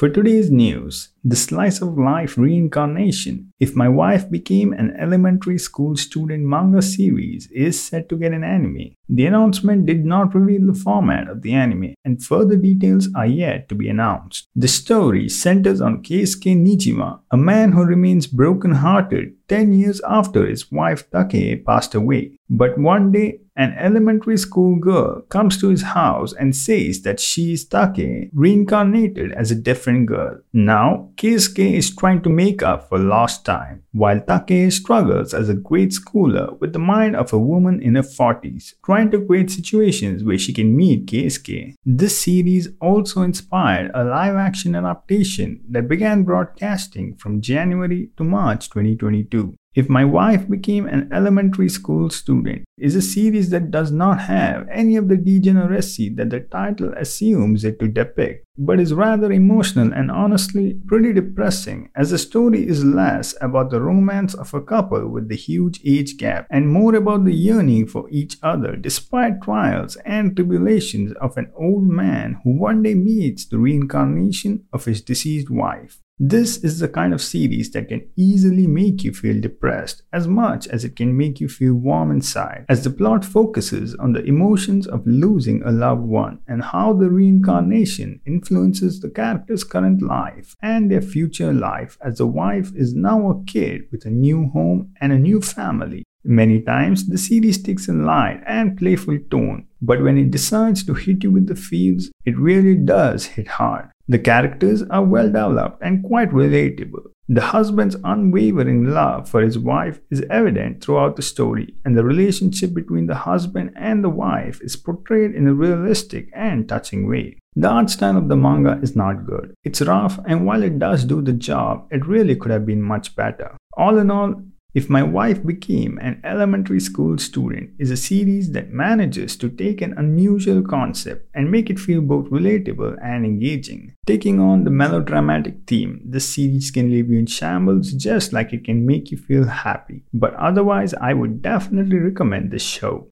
For today's news, the slice of life reincarnation. If my wife became an elementary school student manga series is set to get an anime. The announcement did not reveal the format of the anime and further details are yet to be announced. The story centers on Keisuke Nijima, a man who remains broken-hearted 10 years after his wife Take passed away. But one day, an elementary school girl comes to his house and says that she is Take, reincarnated as a different girl. Now, Keisuke is trying to make up for lost time, while Take struggles as a grade schooler with the mind of a woman in her 40s, trying to create situations where she can meet Keisuke. This series also inspired a live action adaptation that began broadcasting from January to March 2022. If My Wife Became an Elementary School Student is a series that does not have any of the degeneracy that the title assumes it to depict, but is rather emotional and honestly pretty depressing, as the story is less about the romance of a couple with the huge age gap and more about the yearning for each other despite trials and tribulations of an old man who one day meets the reincarnation of his deceased wife. This is the kind of series that can easily make you feel depressed as much as it can make you feel warm inside, as the plot focuses on the emotions of losing a loved one and how the reincarnation influences the character's current life and their future life as the wife is now a kid with a new home and a new family. Many times, the series takes a light and playful tone, but when it decides to hit you with the feels, it really does hit hard. The characters are well developed and quite relatable. The husband's unwavering love for his wife is evident throughout the story, and the relationship between the husband and the wife is portrayed in a realistic and touching way. The art style of the manga is not good. It's rough, and while it does do the job, it really could have been much better. All in all, if My Wife Became an Elementary School Student is a series that manages to take an unusual concept and make it feel both relatable and engaging. Taking on the melodramatic theme, this series can leave you in shambles just like it can make you feel happy. But otherwise, I would definitely recommend this show.